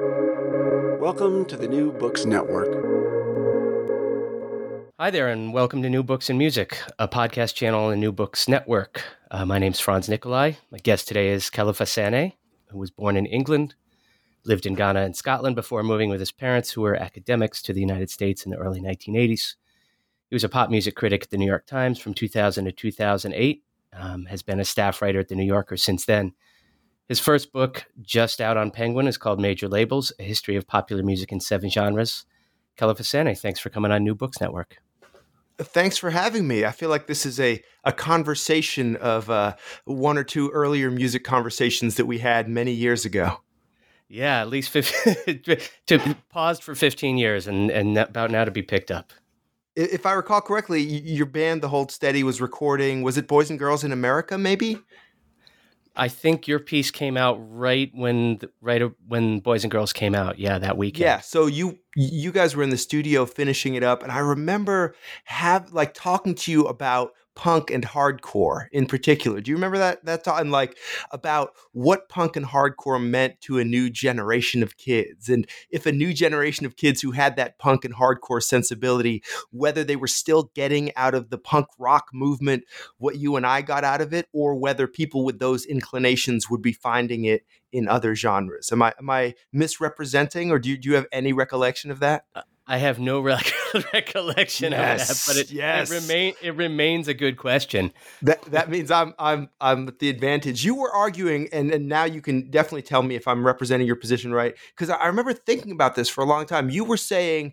Welcome to the New Books Network. Hi there, and welcome to New Books and Music, a podcast channel on the New Books Network. Uh, my name's Franz Nicolay. My guest today is Sanneh, who was born in England, lived in Ghana and Scotland before moving with his parents, who were academics, to the United States in the early 1980s. He was a pop music critic at the New York Times from 2000 to 2008, um, has been a staff writer at the New Yorker since then. His first book, just out on Penguin, is called Major Labels A History of Popular Music in Seven Genres. Kelefa Sanneh, thanks for coming on New Books Network. Thanks for having me. I feel like this is a, a conversation of uh, one or two earlier music conversations that we had many years ago. Yeah, at least 15, to paused for 15 years and, and about now to be picked up. If I recall correctly, your band, The Hold Steady, was recording, was it Boys and Girls in America, maybe? I think your piece came out right when right when Boys and Girls came out. Yeah, that weekend. Yeah, so you you guys were in the studio finishing it up, and I remember have like talking to you about punk and hardcore in particular. Do you remember that that and like about what punk and hardcore meant to a new generation of kids and if a new generation of kids who had that punk and hardcore sensibility whether they were still getting out of the punk rock movement what you and I got out of it or whether people with those inclinations would be finding it in other genres. Am I am I misrepresenting or do you, do you have any recollection of that? Uh, I have no recollection yes, of that, but it, yes. it, remain, it remains a good question. That that means I'm I'm I'm at the advantage. You were arguing, and, and now you can definitely tell me if I'm representing your position right. Because I remember thinking about this for a long time. You were saying,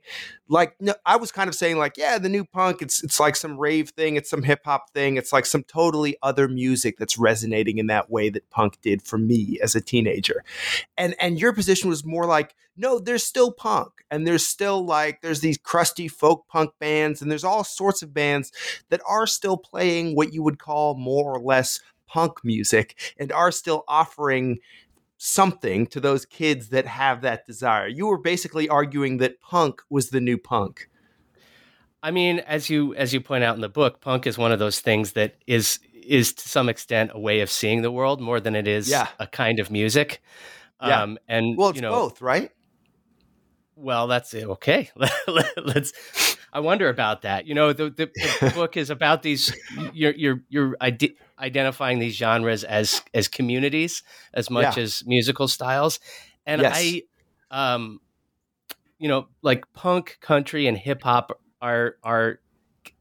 like, no, I was kind of saying, like, yeah, the new punk, it's it's like some rave thing, it's some hip hop thing, it's like some totally other music that's resonating in that way that punk did for me as a teenager. And and your position was more like, no, there's still punk, and there's still like like there's these crusty folk punk bands, and there's all sorts of bands that are still playing what you would call more or less punk music and are still offering something to those kids that have that desire. You were basically arguing that punk was the new punk. I mean, as you as you point out in the book, punk is one of those things that is is to some extent a way of seeing the world more than it is yeah. a kind of music. Yeah. Um, and well, it's you know, both, right? Well, that's it. Okay, let's. I wonder about that. You know, the, the, the book is about these. You're you're you're ide- identifying these genres as as communities as much yeah. as musical styles, and yes. I, um, you know, like punk, country, and hip hop are are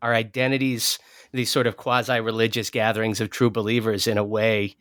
are identities. These sort of quasi religious gatherings of true believers in a way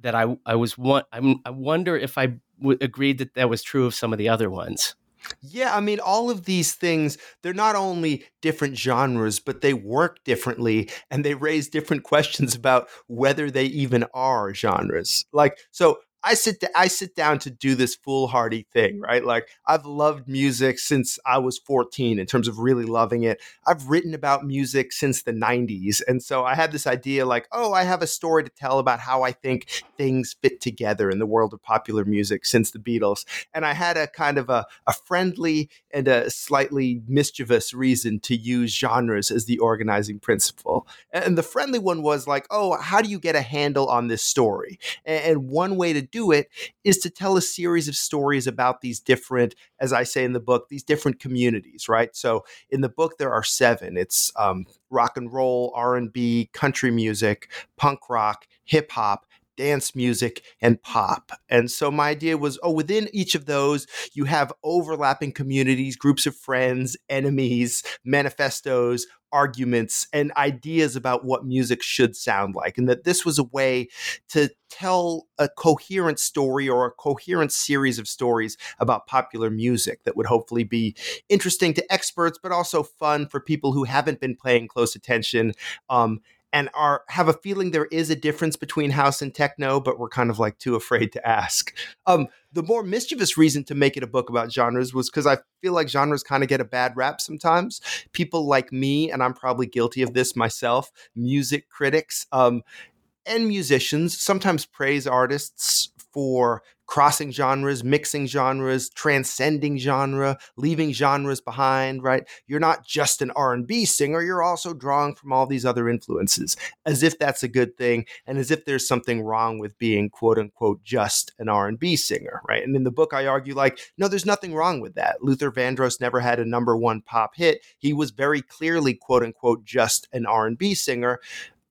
that I I was one. I wonder if I w- agreed that that was true of some of the other ones. Yeah, I mean, all of these things, they're not only different genres, but they work differently and they raise different questions about whether they even are genres. Like, so I sit I sit down to do this foolhardy thing, mm. right? Like I've loved music since I was 14 in terms of really loving it. I've written about music since the 90s. And so I had this idea like, oh, I have a story to tell about how I think things fit together in the world of popular music since the Beatles. And I had a kind of a, a friendly and a slightly mischievous reason to use genres as the organizing principle. And the friendly one was like, oh, how do you get a handle on this story? And one way to do it is to tell a series of stories about these different, as I say in the book, these different communities, right? So in the book there are seven. It's um, rock and roll, R and B, country music, punk rock, hip hop, dance music, and pop. And so my idea was oh, within each of those, you have overlapping communities, groups of friends, enemies, manifestos, arguments, and ideas about what music should sound like. And that this was a way to tell a coherent story or a coherent series of stories about popular music that would hopefully be interesting to experts, but also fun for people who haven't been paying close attention. Um, and are have a feeling there is a difference between house and techno, but we're kind of like too afraid to ask. Um, the more mischievous reason to make it a book about genres was because I feel like genres kind of get a bad rap sometimes. People like me, and I'm probably guilty of this myself, music critics um, and musicians sometimes praise artists for crossing genres, mixing genres, transcending genre, leaving genres behind, right? You're not just an R&B singer, you're also drawing from all these other influences as if that's a good thing and as if there's something wrong with being quote unquote just an R&B singer, right? And in the book I argue like no there's nothing wrong with that. Luther Vandross never had a number 1 pop hit. He was very clearly quote unquote just an R&B singer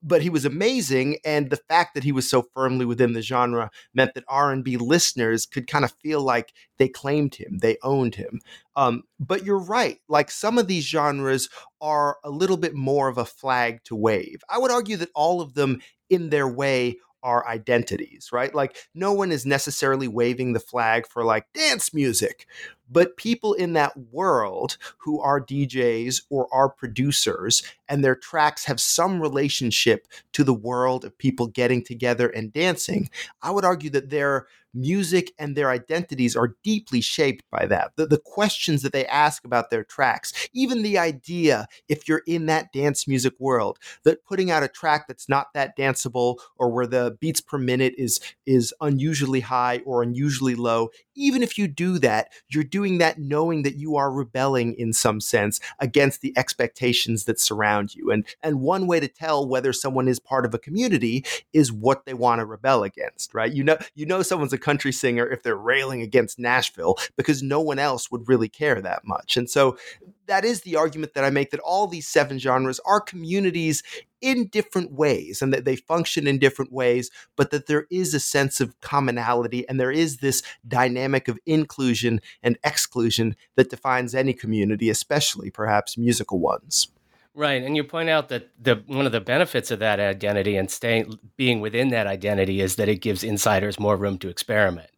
but he was amazing and the fact that he was so firmly within the genre meant that r&b listeners could kind of feel like they claimed him they owned him um, but you're right like some of these genres are a little bit more of a flag to wave i would argue that all of them in their way are identities, right? Like no one is necessarily waving the flag for like dance music, but people in that world who are DJs or are producers and their tracks have some relationship to the world of people getting together and dancing, I would argue that they're music and their identities are deeply shaped by that. The, the questions that they ask about their tracks, even the idea, if you're in that dance music world, that putting out a track that's not that danceable or where the beats per minute is is unusually high or unusually low, even if you do that, you're doing that knowing that you are rebelling in some sense against the expectations that surround you. And and one way to tell whether someone is part of a community is what they want to rebel against, right? You know you know someone's a country singer if they're railing against Nashville because no one else would really care that much. And so that is the argument that I make that all these seven genres are communities in different ways and that they function in different ways, but that there is a sense of commonality and there is this dynamic of inclusion and exclusion that defines any community, especially perhaps musical ones. Right, and you point out that the one of the benefits of that identity and staying being within that identity is that it gives insiders more room to experiment.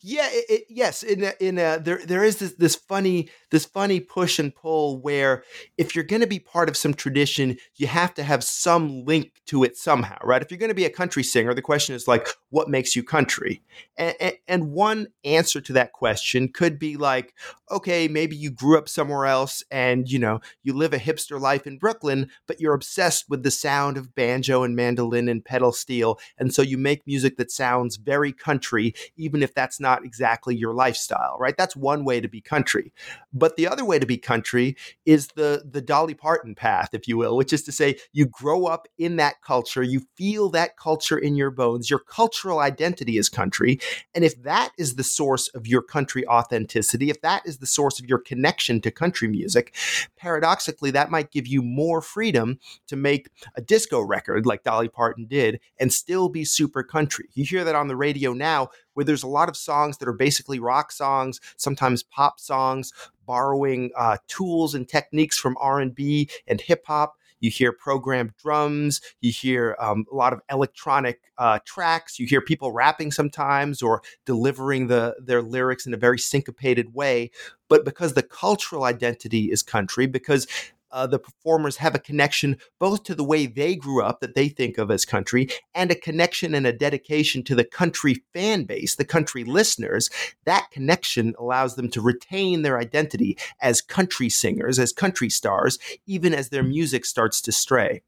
Yeah, it, it, yes. In a, in a, there there is this this funny this funny push and pull where if you're going to be part of some tradition, you have to have some link to it somehow, right? If you're going to be a country singer, the question is like, what makes you country? And, and, and one answer to that question could be like, okay, maybe you grew up somewhere else and you know you live a hipster life in Brooklyn, but you're obsessed with the sound of banjo and mandolin and pedal steel, and so you make music that sounds very country, even if that's not exactly your lifestyle, right? That's one way to be country. But the other way to be country is the the Dolly Parton path, if you will, which is to say you grow up in that culture, you feel that culture in your bones, your cultural identity is country, and if that is the source of your country authenticity, if that is the source of your connection to country music, paradoxically that might give you more freedom to make a disco record like Dolly Parton did and still be super country. You hear that on the radio now where there's a lot of songs that are basically rock songs, sometimes pop songs, borrowing uh, tools and techniques from R&B and hip hop. You hear programmed drums. You hear um, a lot of electronic uh, tracks. You hear people rapping sometimes or delivering the their lyrics in a very syncopated way. But because the cultural identity is country, because uh, the performers have a connection both to the way they grew up that they think of as country and a connection and a dedication to the country fan base, the country listeners. That connection allows them to retain their identity as country singers, as country stars, even as their music starts to stray.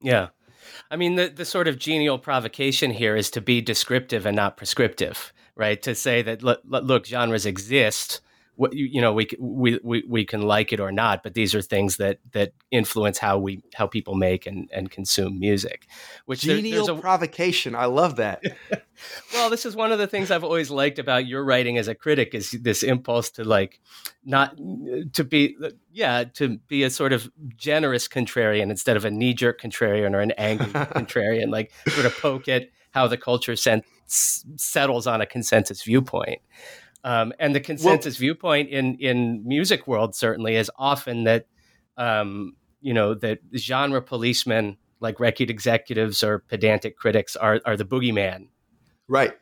Yeah. I mean, the, the sort of genial provocation here is to be descriptive and not prescriptive, right? To say that, look, look genres exist you know we, we we we can like it or not but these are things that that influence how we how people make and and consume music which genial there, a, provocation. I love that. Well this is one of the things i've always liked about your writing as a critic is this impulse to like not to be yeah to be a sort of generous contrarian instead of a knee-jerk contrarian or an angry contrarian like sort of poke at how the culture sen- settles on a consensus viewpoint um, and the consensus well, viewpoint in in music world certainly is often that um, you know that genre policemen like record executives or pedantic critics are are the boogeyman. Right.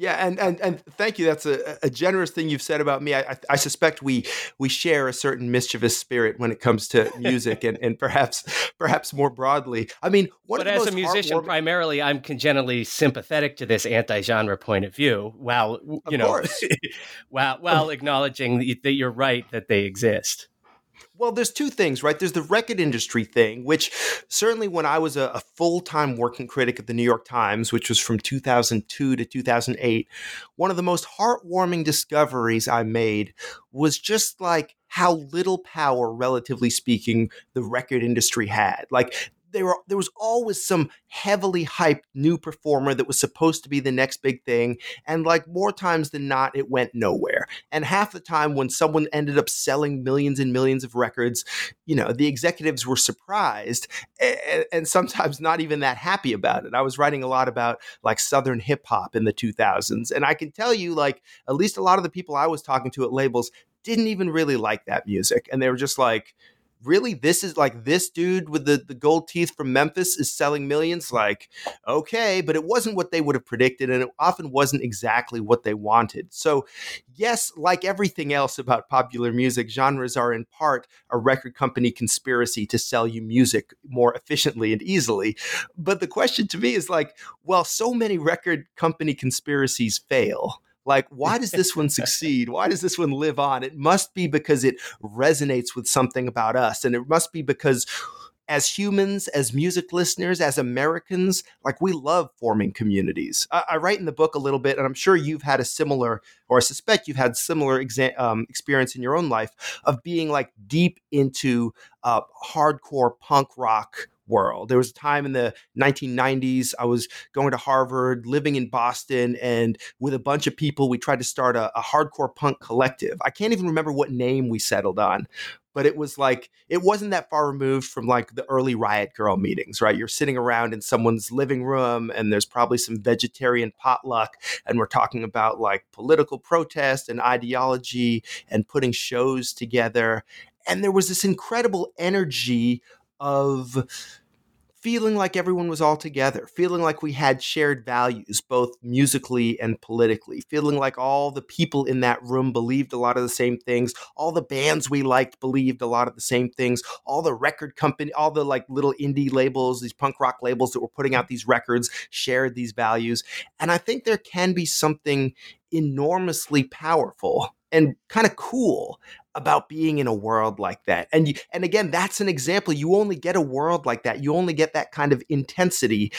Yeah, and and and thank you. That's a, a generous thing you've said about me. I, I, I, suspect we we share a certain mischievous spirit when it comes to music, and, and perhaps perhaps more broadly. I mean, but as a musician, primarily, I'm congenitally sympathetic to this anti-genre point of view. While you of know, while while acknowledging that you're right that they exist. Well, there's two things, right? There's the record industry thing, which certainly when I was a, a full time working critic at the New York Times, which was from 2002 to 2008, one of the most heartwarming discoveries I made was just like how little power, relatively speaking, the record industry had. Like there were there was always some heavily hyped new performer that was supposed to be the next big thing and like more times than not it went nowhere. And half the time when someone ended up selling millions and millions of records you know the executives were surprised and, and sometimes not even that happy about it. I was writing a lot about like southern hip hop in the 2000s and i can tell you like at least a lot of the people i was talking to at labels didn't even really like that music and they were just like really this is like this dude with the, the gold teeth from memphis is selling millions like okay but it wasn't what they would have predicted and it often wasn't exactly what they wanted. So yes like everything else about popular music genres are in part a record company conspiracy to sell you music more efficiently and easily. But the question to me is like well so many record company conspiracies fail like, why does this one succeed? Why does this one live on? It must be because it resonates with something about us. And it must be because as humans, as music listeners, as Americans, like we love forming communities. I, I, write in the book a little bit, and I'm sure you've had a similar, or I suspect you've had similar exa- um, experience in your own life of being like deep into uh, hardcore punk rock world. There was a time in the 1990s, I was going to Harvard, living in Boston, and with a bunch of people, we tried to start a, a hardcore punk collective. I can't even remember what name we settled on, but it was like it wasn't that far removed from like the early riot grrrl meetings right you're sitting around in someone's living room and there's probably some vegetarian potluck and we're talking about like political protest and ideology and putting shows together and there was this incredible energy of feeling like everyone was all together, feeling like we had shared values, both musically and politically, feeling like all the people in that room believed a lot of the same things, all the bands we liked believed a lot of the same things, all the record company, all the like little indie labels, these punk rock labels that were putting out these records shared these values. And I think there can be something enormously powerful and kind of cool about being in a world like that. And you, and again, that's an example. You only get a world like that. You only get that kind of intensity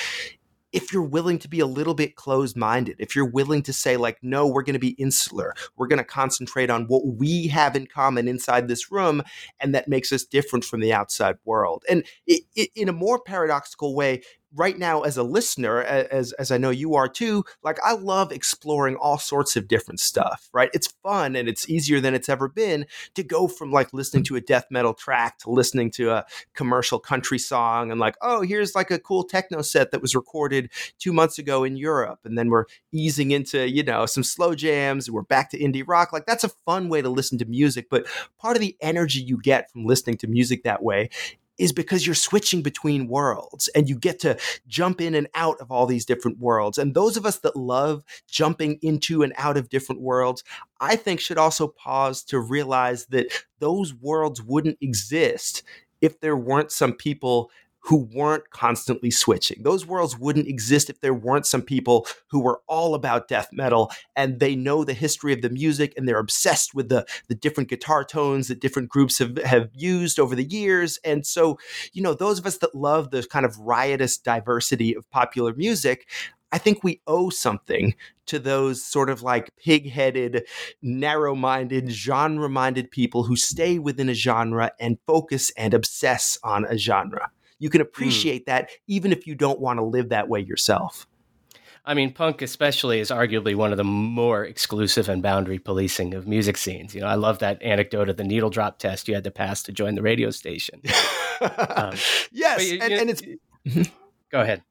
if you're willing to be a little bit closed minded, if you're willing to say, like, no, we're going to be insular, we're going to concentrate on what we have in common inside this room, and that makes us different from the outside world. And it, it, in a more paradoxical way, right now as a listener as as I know you are too like I love exploring all sorts of different stuff right? It's fun and it's easier than it's ever been to go from like listening mm. to a death metal track to listening to a commercial country song and like oh here's like a cool techno set that was recorded 2 months ago in Europe and then we're easing into you know some slow jams and we're back to indie rock like that's a fun way to listen to music but part of the energy you get from listening to music that way is because you're switching between worlds and you get to jump in and out of all these different worlds. And those of us that love jumping into and out of different worlds, I think should also pause to realize that those worlds wouldn't exist if there weren't some people who weren't constantly switching. Those worlds wouldn't exist if there weren't some people who were all about death metal and they know the history of the music and they're obsessed with the, the different guitar tones that different groups have, have used over the years. And so, you know, those of us that love the kind of riotous diversity of popular music, I think we owe something to those sort of like pig headed, narrow minded, genre minded people who stay within a genre and focus and obsess on a genre. You can hmm. appreciate mm. that even if you don't want to live that way yourself. I mean, punk especially is arguably one of the more exclusive and boundary policing of music scenes. You know, I love that anecdote of the needle drop test you had to pass to join the radio station. um, yes, you, and, you, and it's. go ahead.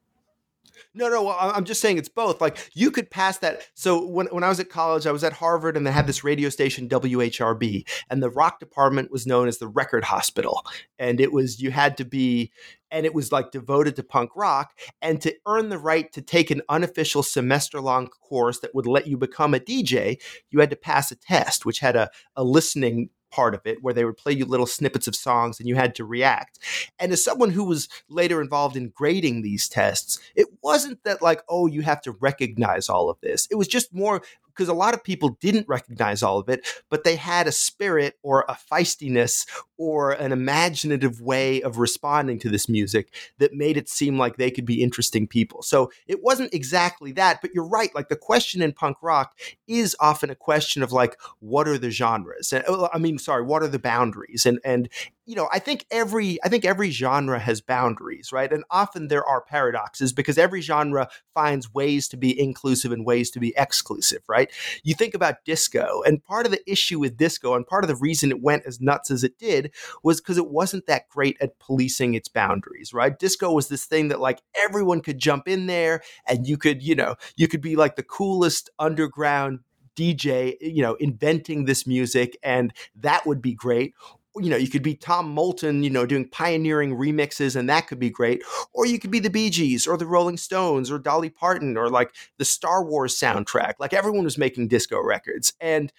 No, no, I'm just saying it's both. Like you could pass that. So when, when I was at college, I was at Harvard and they had this radio station WHRB, and the rock department was known as the record hospital. And it was, you had to be, and it was like devoted to punk rock. And to earn the right to take an unofficial semester long course that would let you become a DJ, you had to pass a test, which had a, a listening part of it where they would play you little snippets of songs and you had to react. And as someone who was later involved in grading these tests, it wasn't that like, oh, you have to recognize all of this. It was just more because a lot of people didn't recognize all of it, but they had a spirit or a feistiness or an imaginative way of responding to this music that made it seem like they could be interesting people. So it wasn't exactly that, but you're right. Like the question in punk rock is often a question of like, what are the genres? And oh, I mean, sorry, what are the boundaries? And and you know, I think every I think every genre has boundaries, right? And often there are paradoxes because every genre finds ways to be inclusive and ways to be exclusive, right? You think about disco, and part of the issue with disco and part of the reason it went as nuts as it did was because it wasn't that great at policing its boundaries, right? Disco was this thing that like everyone could jump in there and you could, you know, you could be like the coolest underground DJ, you know, inventing this music, and that would be great you know, you could be Tom Moulton, you know, doing pioneering remixes, and that could be great. Or you could be the Bee Gees or the Rolling Stones or Dolly Parton or like the Star Wars soundtrack. Like everyone was making disco records. And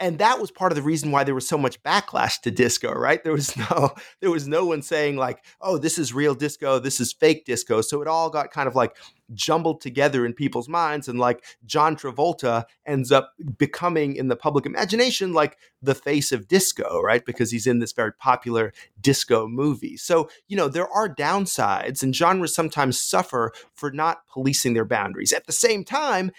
and that was part of the reason why there was so much backlash to disco right? There was no there was no one saying like oh this is real disco this is fake disco. So it all got kind of like jumbled together in people's minds and like John Travolta ends up becoming in the public imagination like the face of disco right? Because he's in this very popular disco movie. So you know there are downsides and genres sometimes suffer for not policing their boundaries. At the same time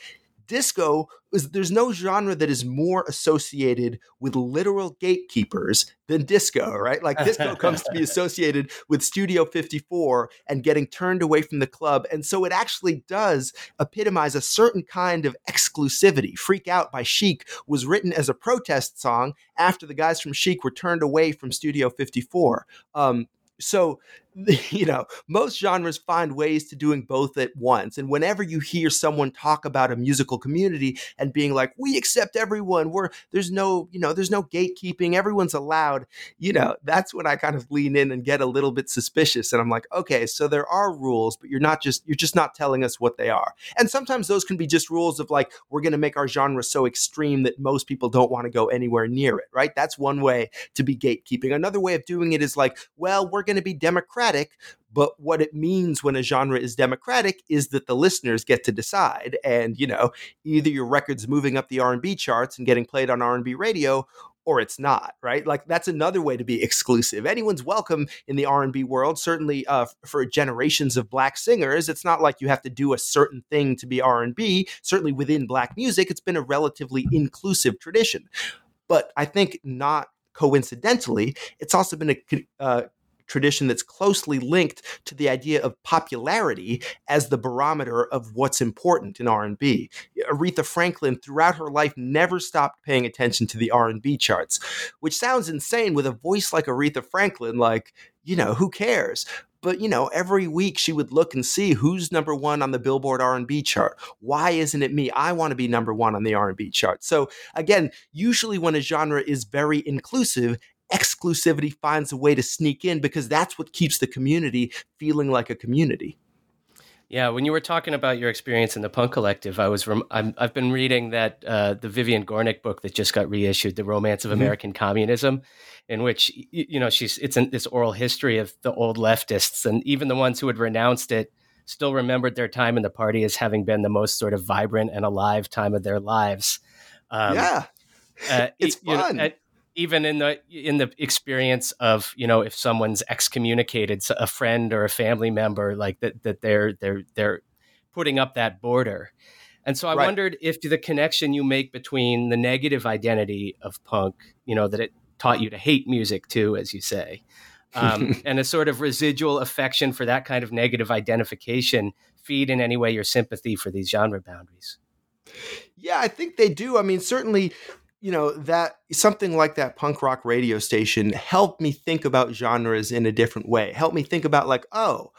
disco is there's no genre that is more associated with literal gatekeepers than disco, right? Like disco comes to be associated with Studio 54 and getting turned away from the club. And so it actually does epitomize a certain kind of exclusivity. Freak Out by Chic was written as a protest song after the guys from Chic were turned away from Studio 54. Um, so you know most genres find ways to doing both at once and whenever you hear someone talk about a musical community and being like we accept everyone we're there's no you know there's no gatekeeping everyone's allowed you know that's when i kind of lean in and get a little bit suspicious and i'm like okay so there are rules but you're not just you're just not telling us what they are and sometimes those can be just rules of like we're going to make our genre so extreme that most people don't want to go anywhere near it right? That's one way to be gatekeeping. Another way of doing it is like well we're going to be democratic democratic, but what it means when a genre is democratic is that the listeners get to decide. And you know either your record's moving up the r&b charts and getting played on r&b radio or it's not right? Like that's another way to be exclusive. Anyone's welcome in the r&b world. Certainly uh, for generations of black singers it's not like you have to do a certain thing to be r&b certainly within black music it's been a relatively inclusive tradition. But i think not coincidentally it's also been a uh, tradition that's closely linked to the idea of popularity as the barometer of what's important in R&B. Aretha Franklin throughout her life never stopped paying attention to the R&B charts, which sounds insane with a voice like Aretha Franklin like, you know, who cares? but you know every week she would look and see who's number 1 on the Billboard R&B chart. Why isn't it me? I want to be number 1 on the R&B chart. So again, usually when a genre is very inclusive, exclusivity finds a way to sneak in because that's what keeps the community feeling like a community. Yeah, when you were talking about your experience in the Punk Collective, I was rem- i have been reading that uh, the Vivian Gornick book that just got reissued, "The Romance of mm-hmm. American Communism," in which you know she's it's an, this oral history of the old leftists and even the ones who had renounced it still remembered their time in the party as having been the most sort of vibrant and alive time of their lives. Um, yeah, uh, it's fun. Know, even in the in the experience of you know if someone's excommunicated a friend or a family member like that that they're they're they're putting up that border and so i right. wondered if the connection you make between the negative identity of punk you know that it taught you to hate music too as you say um, and a sort of residual affection for that kind of negative identification feed in any way your sympathy for these genre boundaries yeah, I think they do. I mean, certainly you know that something like that punk rock radio station helped me think about genres in a different way. Helped me think about like oh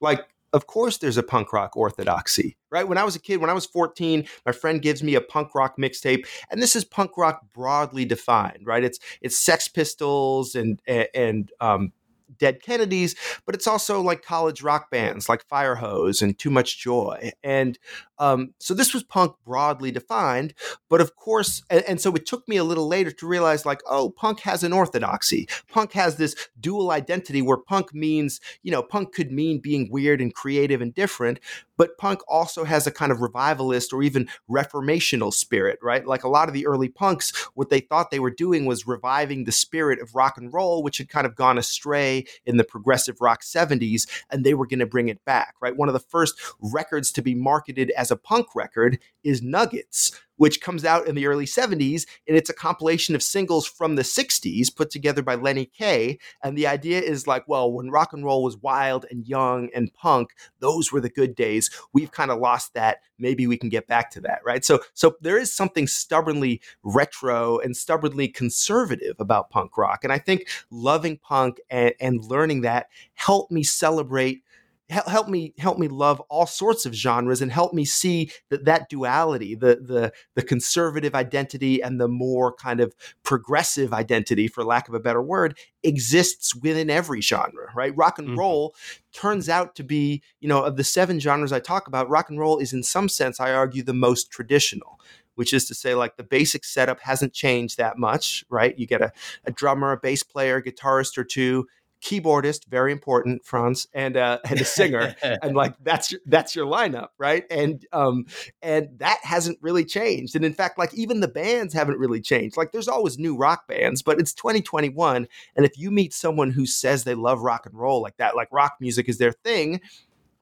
like of course there's a punk rock orthodoxy right? When i was a kid when i was 14 my friend gives me a punk rock mixtape and this is punk rock broadly defined right? It's it's sex pistols and and um, Dead Kennedys, but it's also like college rock bands like Firehose and Too Much Joy. And um, so this was punk broadly defined, but of course, and, and, so it took me a little later to realize like, oh, punk has an orthodoxy. Punk has this dual identity where punk means, you know, punk could mean being weird and creative and different, but punk also has a kind of revivalist or even reformational spirit, right? Like a lot of the early punks, what they thought they were doing was reviving the spirit of rock and roll, which had kind of gone astray in the progressive rock 70s, and they were going to bring it back, right? One of the first records to be marketed as a punk record is Nuggets, which comes out in the early 70s, and it's a compilation of singles from the 60s put together by Lenny Kaye. And the idea is like, well, when rock and roll was wild and young and punk, those were the good days. We've kind of lost that. Maybe we can get back to that, right? So, so there is something stubbornly retro and stubbornly conservative about punk rock. And I think loving punk and, and learning that helped me celebrate help me help me love all sorts of genres and help me see that that duality the the the conservative identity and the more kind of progressive identity for lack of a better word exists within every genre right rock and mm-hmm. roll turns out to be you know of the seven genres i talk about rock and roll is in some sense i argue the most traditional which is to say, like the basic setup hasn't changed that much, right? You get a, a drummer, a bass player, a guitarist or two, keyboardist, very important, Franz, and uh, and a singer, and like that's your, that's your lineup, right? And um and that hasn't really changed. And in fact, like even the bands haven't really changed. Like there's always new rock bands, but it's 2021, and if you meet someone who says they love rock and roll like that, like rock music is their thing,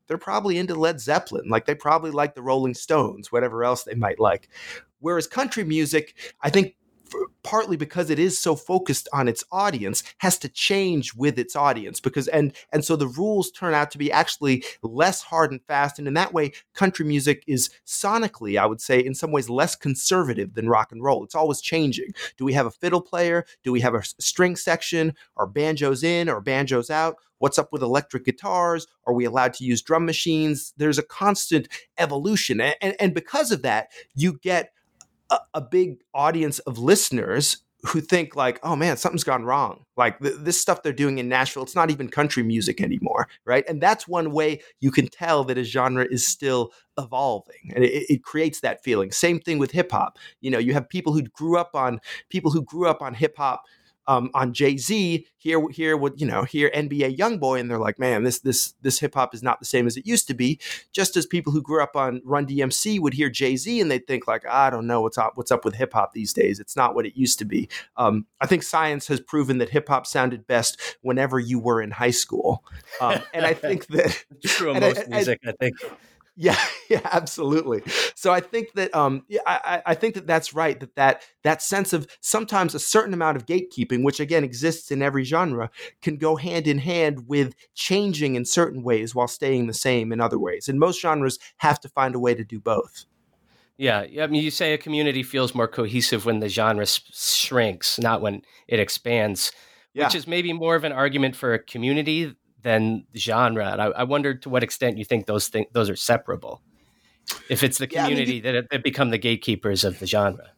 they're probably into Led Zeppelin. Like they probably like the Rolling Stones, whatever else they might like. Whereas country music, I think partly because it is so focused on its audience has to change with its audience because and and so the rules turn out to be actually less hard and fast and in that way country music is sonically i would say in some ways less conservative than rock and roll. It's always changing. Do we have a fiddle player? Do we have a string section? Are banjos in? Or banjos out? What's up with electric guitars? Are we allowed to use drum machines? There's a constant evolution and, and, and because of that you get a, a big audience of listeners who think like, oh man, something's gone wrong. Like th- this stuff they're doing in Nashville, it's not even country music anymore, right? And that's one way you can tell that a genre is still evolving, and it, it creates that feeling. Same thing with hip hop. You know, you have people who grew up on people who grew up on hip hop um, on Jay Z. Here, here, what you know, here NBA YoungBoy, and they're like, man, this this this hip hop is not the same as it used to be. Just as people who grew up on Run DMC would hear Jay Z and they'd think like, I don't know what's up, what's up with hip hop these days. It's not what it used to be. Um, I think science has proven that hip hop sounded best whenever you were in high school, um, and I think that true of most I, music. I, I think yeah, yeah, absolutely. So I think that um, yeah, I, I think that that's right. That that that sense of sometimes a certain amount of gatekeeping, which again exists in every genre, can go hand in hand with changing in certain ways while staying the same in other ways. And most genres have to find a way to do both. Yeah, I mean, you say a community feels more cohesive when the genre shrinks, not when it expands. Yeah. Which is maybe more of an argument for a community than the genre. And I, I wonder to what extent you think those things those are separable. If it's the community yeah, I mean, that, that become the gatekeepers of the genre.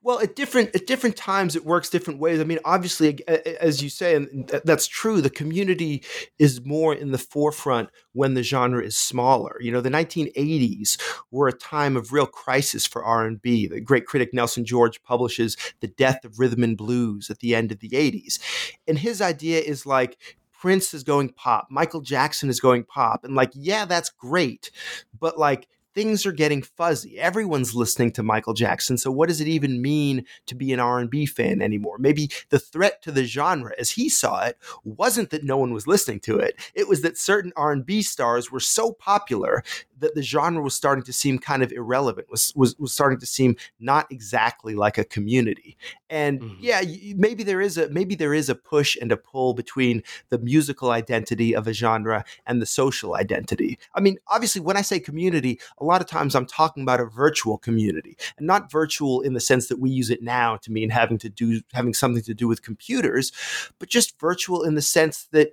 Well, at different at different times, it works different ways. I mean, obviously, as you say, and that's true. The community is more in the forefront when the genre is smaller. You know, the 1980s were a time of real crisis for R&B. The great critic Nelson George publishes "The Death of Rhythm and Blues" at the end of the 80s, and his idea is like Prince is going pop, Michael Jackson is going pop. And like, yeah, that's great. But like, things are getting fuzzy. Everyone's listening to Michael Jackson, so what does it even mean to be an R&B fan anymore? Maybe the threat to the genre as he saw it wasn't that no one was listening to it. It was that certain R&B stars were so popular that the genre was starting to seem kind of irrelevant, was was, was starting to seem not exactly like a community. And mm-hmm. yeah, maybe there is a maybe there is a push and a pull between the musical identity of a genre and the social identity. I mean, obviously, when I say community, a lot of times I'm talking about a virtual community, and not virtual in the sense that we use it now to mean having to do having something to do with computers, but just virtual in the sense that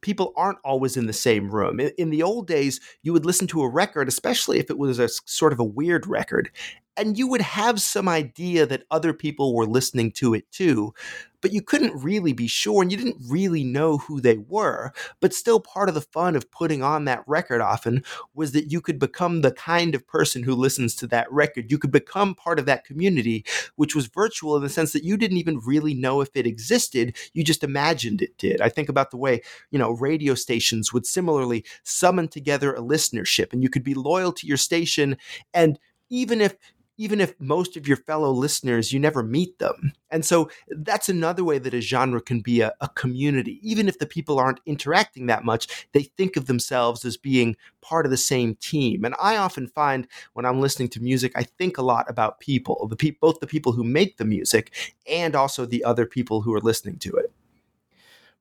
people aren't always in the same room. In, in, the old days, you would listen to a record, especially if it was a sort of a weird record, and you would have some idea that other people were listening to it too. But you couldn't really be sure and you didn't really know who they were. But still, part of the fun of putting on that record often was that you could become the kind of person who listens to that record. You could become part of that community, which was virtual in the sense that you didn't even really know if it existed. You just imagined it did. I think about the way, you know, radio stations would similarly summon together a listenership and you could be loyal to your station. And even if even if most of your fellow listeners, you never meet them. And so that's another way that a genre can be a, a, community. Even if the people aren't interacting that much, they think of themselves as being part of the same team. And I often find when I'm listening to music, I think a lot about people, the pe- both the people who make the music and also the other people who are listening to it.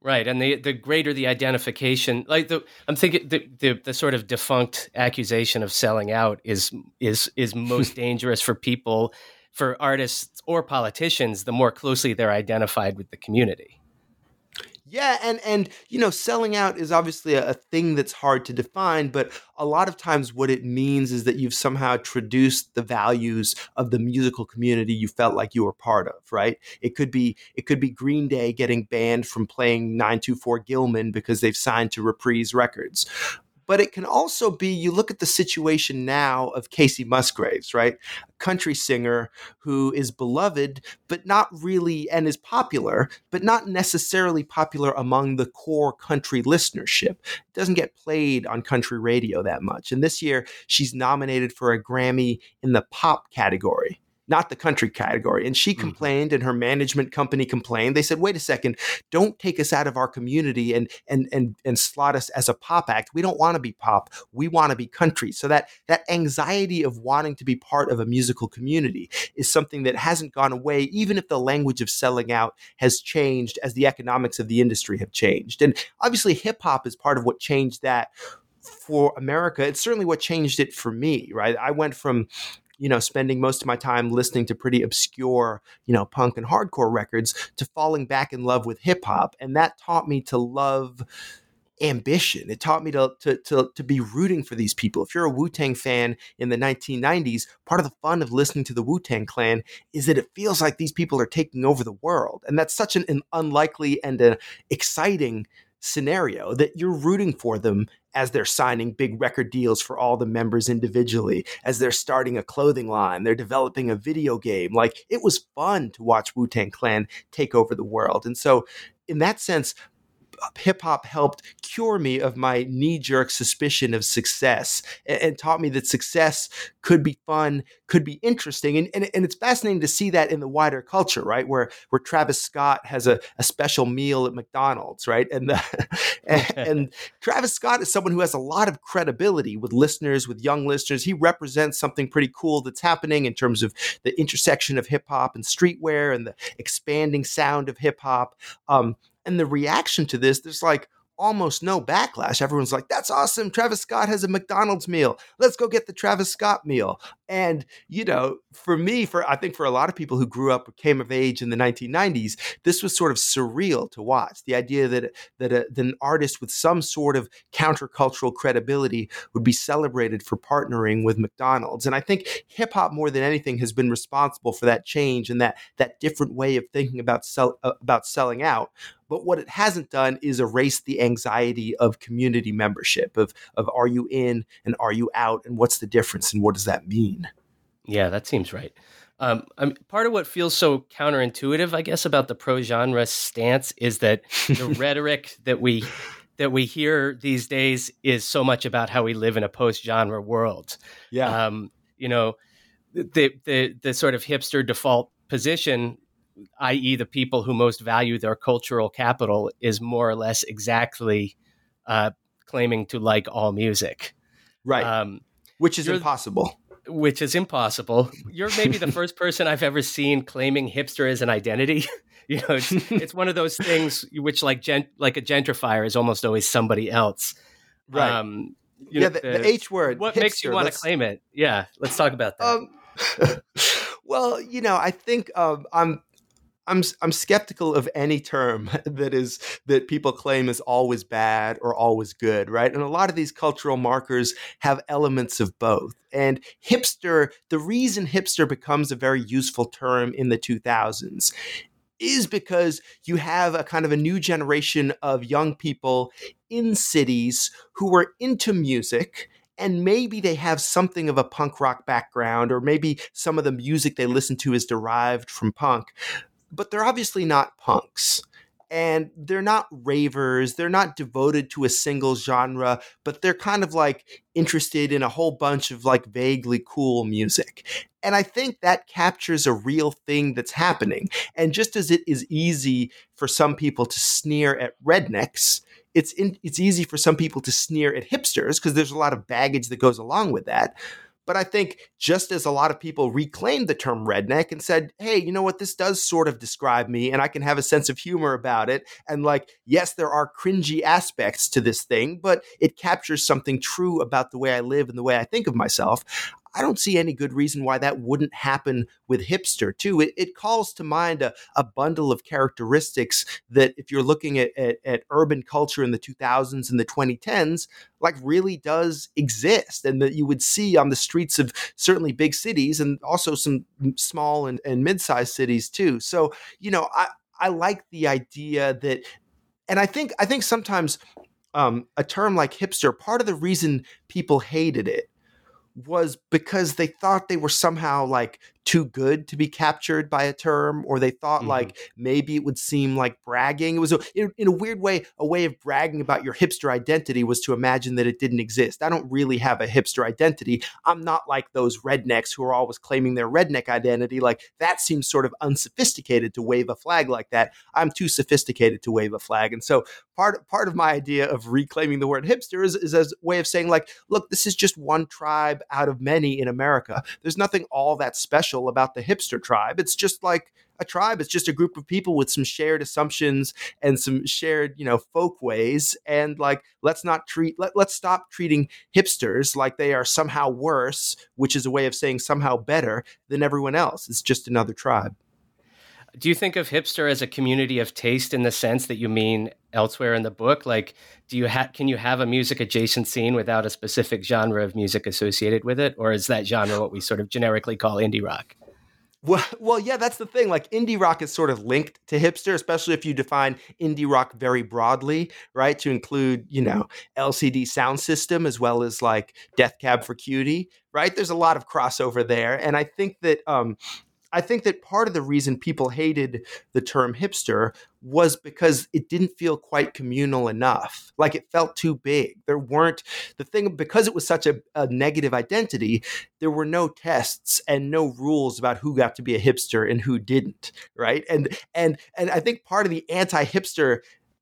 Right, and the the greater the identification, like the I'm thinking the, the, the sort of defunct accusation of selling out is is is most dangerous for people, for artists or politicians. The more closely they're identified with the community. Yeah, and and you know, selling out is obviously a, a, thing that's hard to define, but a lot of times what it means is that you've somehow traduced the values of the musical community you felt like you were part of, right? It could be it could be Green Day getting banned from playing 924 Gilman because they've signed to Reprise Records but it can also be you look at the situation now of Kacey Musgraves, right? A country singer who is beloved, but not really, and is popular, but not necessarily popular among the core country listenership. It doesn't get played on country radio that much. And this year, she's nominated for a Grammy in the pop category not the country category. And she mm-hmm. complained, and her management company complained. They said, "Wait a second, don't take us out of our community and and and and slot us as a pop act. We don't want to be pop. We want to be country." So that that anxiety of wanting to be part of a musical community is something that hasn't gone away, even if the language of selling out has changed as the economics of the industry have changed. And obviously, hip hop is part of what changed that for America. It's certainly what changed it for me, right? I went from you know, spending most of my time listening to pretty obscure, you know, punk and hardcore records to falling back in love with hip hop. And that taught me to love ambition. It taught me to, to, to, to be rooting for these people. If you're a Wu Tang fan in the 1990s, part of the fun of listening to the Wu Tang Clan is that it feels like these people are taking over the world. And that's such an, an unlikely and an exciting scenario that you're rooting for them as they're signing big record deals for all the members individually, as they're starting a clothing line, they're developing a video game. Like it was fun to watch Wu Tang Clan take over the world. And so, in that sense, hip hop helped cure me of my knee jerk suspicion of success and, and, taught me that success could be fun, could be interesting. And, and, and, it's fascinating to see that in the wider culture, right? Where, where Travis Scott has a, a special meal at McDonald's, right? And, the, and, and Travis Scott is someone who has a lot of credibility with listeners, with young listeners. He represents something pretty cool that's happening in terms of the intersection of hip hop and streetwear and the expanding sound of hip hop. Um, and the reaction to this, there's like almost no backlash. Everyone's like, that's awesome. Travis Scott has a McDonald's meal. Let's go get the Travis Scott meal. And, you know, for me, for I think for a lot of people who grew up, came of age in the 1990s, this was sort of surreal to watch. The idea that, that, a, that an artist with some sort of countercultural credibility would be celebrated for partnering with McDonald's. And I think hip hop, more than anything, has been responsible for that change and that, that different way of thinking about, sell, uh, about selling out. But what it hasn't done is erase the anxiety of community membership of of are you in and are you out and what's the difference and what does that mean? Yeah, that seems right. Um, I'm, part of what feels so counterintuitive, I guess, about the pro genre stance is that the rhetoric that we that we hear these days is so much about how we live in a post genre world. Yeah, um, you know, the the the sort of hipster default position i.e., the people who most value their cultural capital, is more or less exactly uh, claiming to like all music. Right. Um, which is impossible. Which is impossible. You're maybe the first person I've ever seen claiming hipster as an identity. you know, it's, it's one of those things which, like, gent- like a gentrifier, is almost always somebody else. Right. Um, yeah, know, the, the, H word. What hipster, makes you want to claim it? Yeah, let's talk about that. Um, well, you know, I think um, I'm I'm I'm skeptical of any term that is that people claim is always bad or always good, right? And a lot of these cultural markers have elements of both. And hipster, the reason hipster becomes a very useful term in the 2000s is because you have a kind of a new generation of young people in cities who are into music and maybe they have something of a punk rock background or maybe some of the music they listen to is derived from punk but they're obviously not punks and they're not ravers they're not devoted to a single genre but they're kind of like interested in a whole bunch of like vaguely cool music. And i think that captures a real thing that's happening. And just as it is easy for some people to sneer at rednecks it's in, it's easy for some people to sneer at hipsters because there's a lot of baggage that goes along with that but I think just as a lot of people reclaimed the term redneck and said, hey, you know what, this does sort of describe me and I can have a sense of humor about it. And like, yes, there are cringy aspects to this thing, but it captures something true about the way I live and the way I think of myself. I don't see any good reason why that wouldn't happen with hipster too. It, it calls to mind a, a, bundle of characteristics that, if you're looking at, at, at, urban culture in the 2000s and the 2010s, like really does exist, and that you would see on the streets of certainly big cities and also some small and, and mid-sized cities too. So, you know, I I like the idea that, and I think I think sometimes um, a term like hipster, part of the reason people hated it was because they thought they were somehow like too good to be captured by a term, or they thought mm-hmm. like maybe it would seem like bragging. It was a, in, in, a weird way a way of bragging about your hipster identity was to imagine that it didn't exist. I don't really have a hipster identity. I'm not like those rednecks who are always claiming their redneck identity. Like that seems sort of unsophisticated to wave a flag like that. I'm too sophisticated to wave a flag, and so part part of my idea of reclaiming the word hipster is, is as a way of saying like, look, this is just one tribe out of many in America. There's nothing all that special about the hipster tribe. It's just like a tribe. It's just a group of people with some shared assumptions and some shared, you know, folk ways. And like, let's not treat, let, let's stop treating hipsters like they are somehow worse, which is a way of saying somehow better than everyone else. It's just another tribe. Do you think of hipster as a community of taste in the sense that you mean elsewhere in the book? Like, do you have can you have a music adjacent scene without a specific genre of music associated with it, or is that genre what we sort of generically call indie rock? Well, well, yeah, that's the thing. Like indie rock is sort of linked to hipster, especially if you define indie rock very broadly, right? To include, you know, LCD Soundsystem as well as like Death Cab for Cutie, right? There's a lot of crossover there, and I think that um, I think that part of the reason people hated the term hipster was because it didn't feel quite communal enough. Like it felt too big. There weren't the thing because it was such a, a, negative identity, there were no tests and no rules about who got to be a hipster and who didn't, right? And and and I think part of the anti-hipster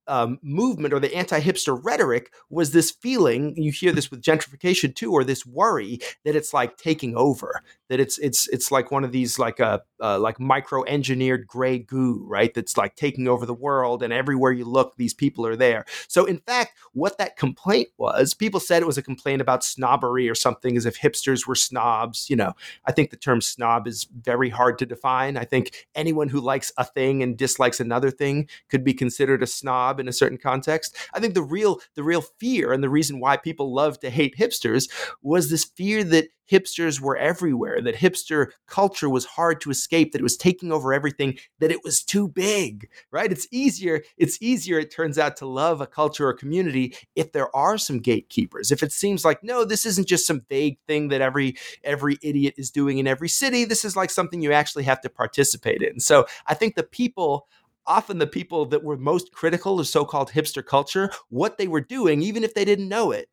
um, movement or the anti-hipster rhetoric was this feeling you hear this with gentrification too or this worry that it's like taking over that it's it's it's like one of these like a uh, uh, like micro engineered gray goo right that's like taking over the world and everywhere you look these people are there. So in fact what that complaint was people said it was a complaint about snobbery or something as if hipsters were snobs you know. I think the term snob is very hard to define. I think anyone who likes a thing and dislikes another thing could be considered a snob job in a certain context. I think the real the real fear and the reason why people love to hate hipsters was this fear that hipsters were everywhere, that hipster culture was hard to escape, that it was taking over everything, that it was too big, right? It's easier, it's easier, it turns out, to love a culture or community if there are some gatekeepers. If it seems like, no, this isn't just some vague thing that every every idiot is doing in every city. This is like something you actually have to participate in. So I think the people often the people that were most critical of so called hipster culture, what they were doing, even if they didn't know it,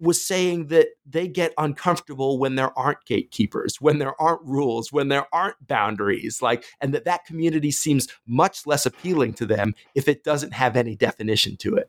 was saying that they get uncomfortable when there aren't gatekeepers, when there aren't rules, when there aren't boundaries, like, and that that community seems much less appealing to them if it doesn't have any definition to it.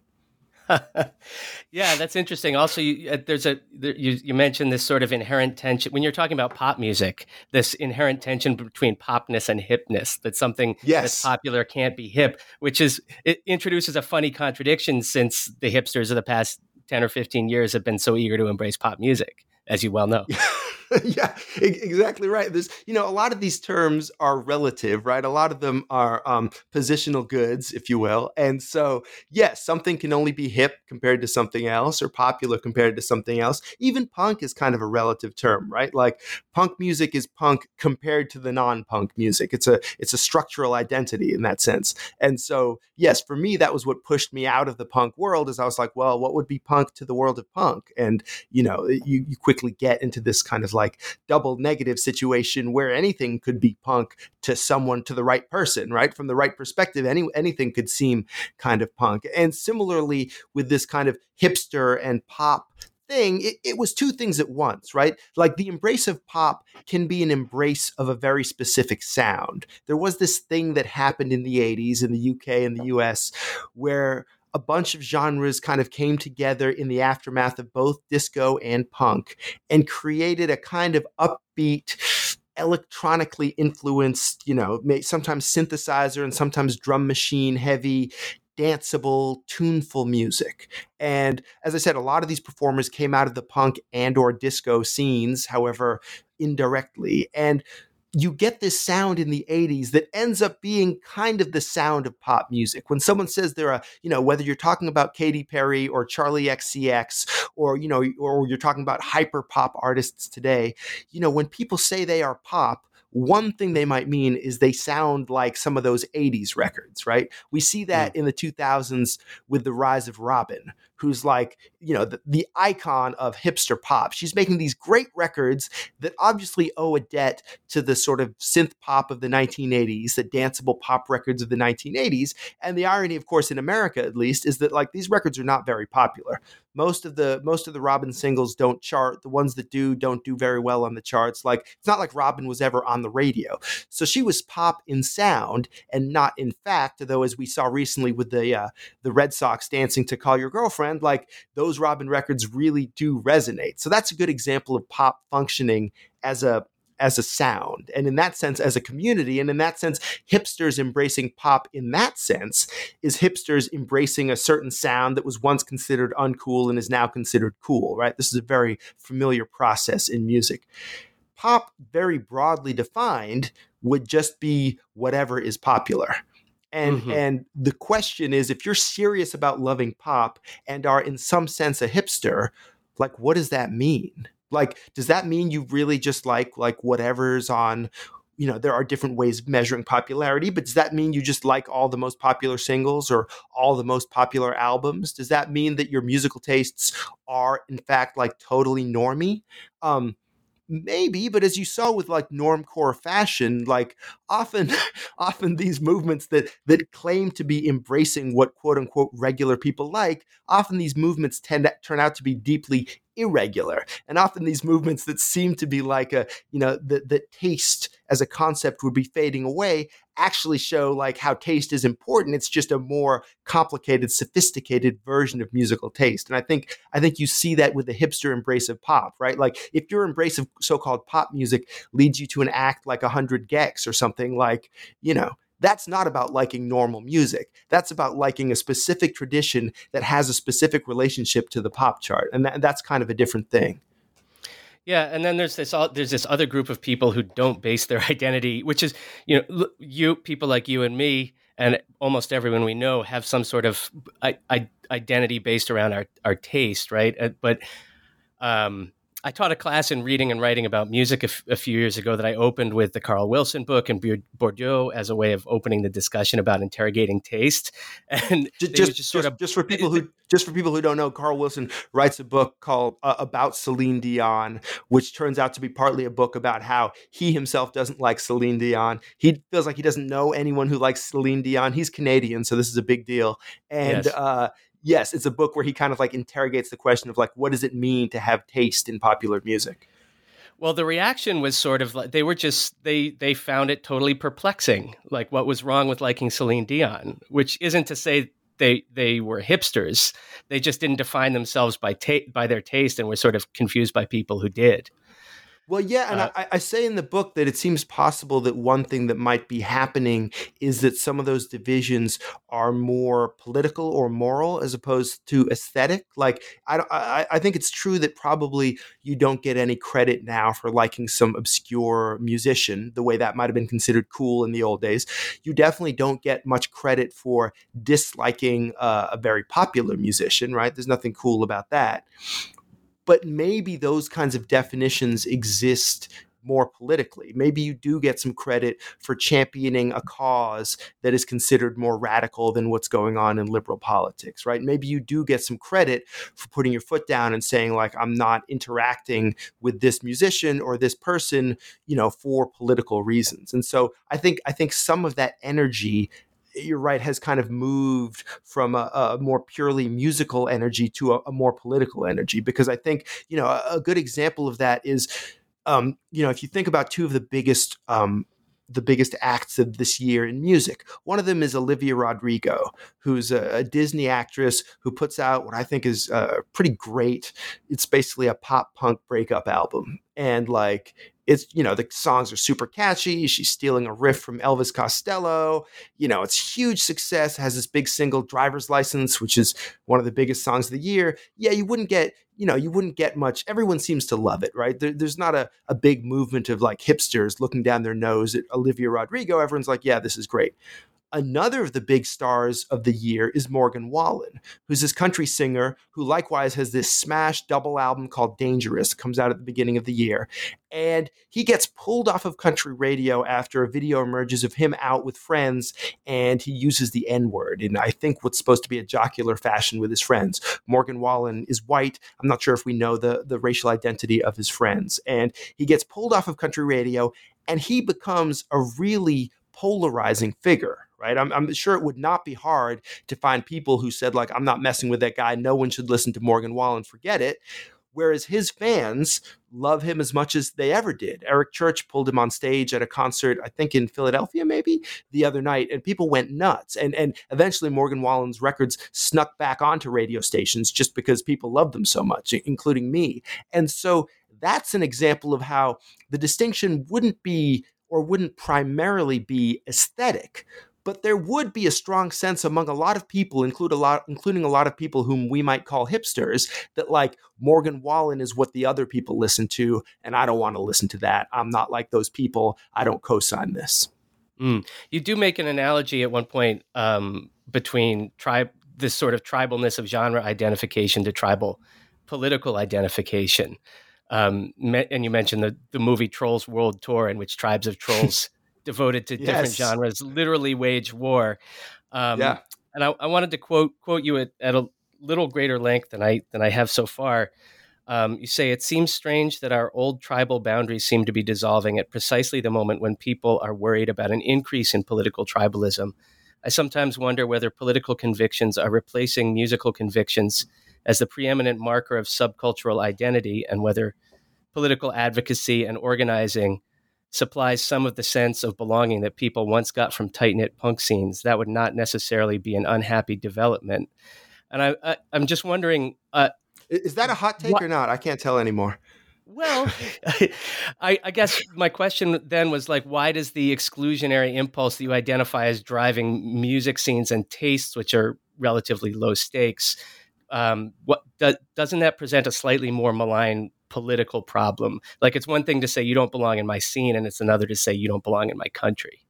yeah, that's interesting. Also, you, uh, there's a there, you, you mentioned this sort of inherent tension when you're talking about pop music. This inherent tension between popness and hipness. That something yes. that's popular can't be hip, which is it introduces a funny contradiction since the hipsters of the past ten or fifteen years have been so eager to embrace pop music, as you well know. yeah, exactly right. There's, you know, a lot of these terms are relative, right? A lot of them are um, positional goods, if you will. And so, yes, something can only be hip compared to something else or popular compared to something else. Even punk is kind of a relative term, right? Like punk music is punk compared to the non-punk music. It's a it's a structural identity in that sense. And so, yes, for me, that was what pushed me out of the punk world. Is I was like, well, what would be punk to the world of punk? And you know, you, you quickly get into this kind of like double negative situation where anything could be punk to someone to the right person, right? From the right perspective, any anything could seem kind of punk. And similarly with this kind of hipster and pop thing, it, it, was two things at once, right? Like the embrace of pop can be an embrace of a very specific sound. There was this thing that happened in the 80s in the UK and the US where a bunch of genres kind of came together in the aftermath of both disco and punk and created a kind of upbeat electronically influenced, you know, sometimes synthesizer and sometimes drum machine heavy, danceable, tuneful music. And as I said, a lot of these performers came out of the punk and or disco scenes, however, indirectly. And you get this sound in the 80s that ends up being kind of the sound of pop music. When someone says they're a, you know, whether you're talking about Katy Perry or Charli XCX or, you know, or you're talking about hyper pop artists today, you know, when people say they are pop, one thing they might mean is they sound like some of those 80s records, right? We see that mm. in the 2000s with the rise of Robyn, who's like, you know, the, the, icon of hipster pop. She's making these great records that obviously owe a debt to the sort of synth pop of the 1980s, the danceable pop records of the 1980s. And the irony, of course, in America at least, is that like these records are not very popular most of the most of the Robyn singles don't chart. The ones that do don't do very well on the charts. Like it's not like Robyn was ever on the radio. So she was pop in sound and not in fact. Though as we saw recently with the uh, the Red Sox dancing to "Call Your Girlfriend," like those Robyn records really do resonate. So that's a good example of pop functioning as a as a sound and in that sense as a community and in that sense hipsters embracing pop in that sense is hipsters embracing a certain sound that was once considered uncool and is now considered cool right? This is a very familiar process in music. Pop very broadly defined would just be whatever is popular and mm-hmm. and the question is if you're serious about loving pop and are in some sense a hipster like what does that mean like, does that mean you really just like like whatever's on? You know, there are different ways of measuring popularity, but does that mean you just like all the most popular singles or all the most popular albums? Does that mean that your musical tastes are, in fact, like totally normy? Um, maybe but as you saw with like normcore fashion like often often these movements that that claim to be embracing what quote unquote regular people like often these movements tend to turn out to be deeply irregular. And often these movements that seem to be like a, you know, that that taste as a concept would be fading away actually show like how taste is important. It's just a more complicated, sophisticated version of musical taste. And I think I think you see that with the hipster embrace of pop, right? Like if your embrace of so-called pop music leads you to an act like a hundred gecs or something like, you know, that's not about liking normal music. That's about liking a specific tradition that has a specific relationship to the pop chart, and that, that's kind of a different thing. Yeah, and then there's this there's this other group of people who don't base their identity, which is you know you people like you and me and almost everyone we know have some sort of identity based around our our taste, right? Uh, but um, I taught a class in reading and writing about music a, f- a few years ago that I opened with the Carl Wilson book and Bourdieu as a way of opening the discussion about interrogating taste. And just, just, just sort of just for people who just for people who don't know, Carl Wilson writes a book called uh, about Celine Dion, which turns out to be partly a book about how he himself doesn't like Celine Dion. He feels like he doesn't know anyone who likes Celine Dion. He's Canadian, so this is a big deal. And yes. uh, yes, it's a book where he kind of like interrogates the question of like, what does it mean to have taste in popular music? Well, the reaction was sort of like they were just they they found it totally perplexing, like what was wrong with liking Celine Dion, which isn't to say they they were hipsters. They just didn't define themselves by ta- by their taste and were sort of confused by people who did. Well, yeah, and uh, I, I, say in the book that it seems possible that one thing that might be happening is that some of those divisions are more political or moral as opposed to aesthetic. Like, I, I, I think it's true that probably you don't get any credit now for liking some obscure musician, the way that might have been considered cool in the old days. You definitely don't get much credit for disliking uh, a very popular musician, right? There's nothing cool about that but maybe those kinds of definitions exist more politically. Maybe you do get some credit for championing a cause that is considered more radical than what's going on in liberal politics, right? Maybe you do get some credit for putting your foot down and saying like I'm not interacting with this musician or this person, you know, for political reasons. And so I think I think some of that energy you're right, has kind of moved from a, a more purely musical energy to a, a, more political energy. Because I think, you know, a, a good example of that is, um, you know, if you think about two of the biggest um, the biggest acts of this year in music. One of them is Olivia Rodrigo, who's a, a Disney actress who puts out what I think is uh, pretty great. It's basically a pop punk breakup album, and like it's you know the songs are super catchy she's stealing a riff from elvis costello you know it's huge success has this big single driver's license which is one of the biggest songs of the year. Yeah you wouldn't get you know you wouldn't get much everyone seems to love it right? There, there's not a, a big movement of like hipsters looking down their nose at olivia rodrigo everyone's like yeah this is great Another of the big stars of the year is Morgan Wallen, who's this country singer who likewise has this smash double album called Dangerous, comes out at the beginning of the year. And he gets pulled off of country radio after a video emerges of him out with friends and he uses the N word in, I think, what's supposed to be a jocular fashion with his friends. Morgan Wallen is white. I'm not sure if we know the, the racial identity of his friends. And he gets pulled off of country radio and he becomes a really polarizing figure right? I'm, I'm, sure it would not be hard to find people who said, like, I'm not messing with that guy. No one should listen to Morgan Wallen. Forget it. Whereas his fans love him as much as they ever did. Eric Church pulled him on stage at a concert, I think in Philadelphia, maybe the other night, and people went nuts. And and eventually Morgan Wallen's records snuck back onto radio stations just because people loved them so much, including me. And so that's an example of how the distinction wouldn't be or wouldn't primarily be aesthetic, but there would be a strong sense among a lot of people, include a lot, including a lot of people whom we might call hipsters, that like Morgan Wallen is what the other people listen to, and I don't want to listen to that. I'm not like those people. I don't co-sign this. Mm. You do make an analogy at one point um, between tribe, this sort of tribalness of genre identification to tribal political identification. Um, and you mentioned the, the movie Trolls World Tour, in which tribes of trolls devoted to yes. different genres literally wage war. Um, yeah. And I, I, wanted to quote quote you at, at, a little greater length than I than I have so far. Um, you say it seems strange that our old tribal boundaries seem to be dissolving at precisely the moment when people are worried about an increase in political tribalism. I sometimes wonder whether political convictions are replacing musical convictions as the preeminent marker of subcultural identity, and whether political advocacy and organizing supplies some of the sense of belonging that people once got from tight knit punk scenes. That would not necessarily be an unhappy development. And I, I am just wondering, uh, is that a hot take or not? I can't tell anymore. Well, I, I, guess my question then was like, why does the exclusionary impulse that you identify as driving music scenes and tastes, which are relatively low stakes, um, what do, doesn't that present a slightly more malign political problem. Like it's one thing to say you don't belong in my scene, and it's another to say you don't belong in my country.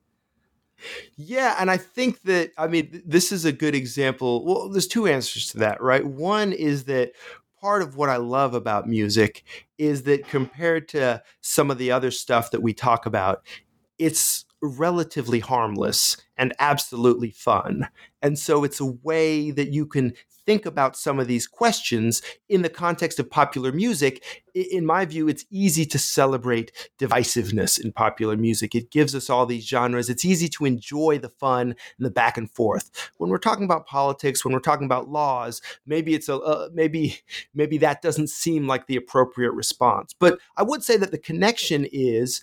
Yeah, and I think that I mean this is a good example. Well, there's two answers to that, right? One is that part of what I love about music is that compared to some of the other stuff that we talk about, it's relatively harmless and absolutely fun. And so it's a way that you can think about some of these questions in the context of popular music. In my view, it's easy to celebrate divisiveness in popular music. It gives us all these genres. It's easy to enjoy the fun and the back and forth. When we're talking about politics, when we're talking about laws, maybe it's a uh, maybe maybe that doesn't seem like the appropriate response. But I would say that the connection is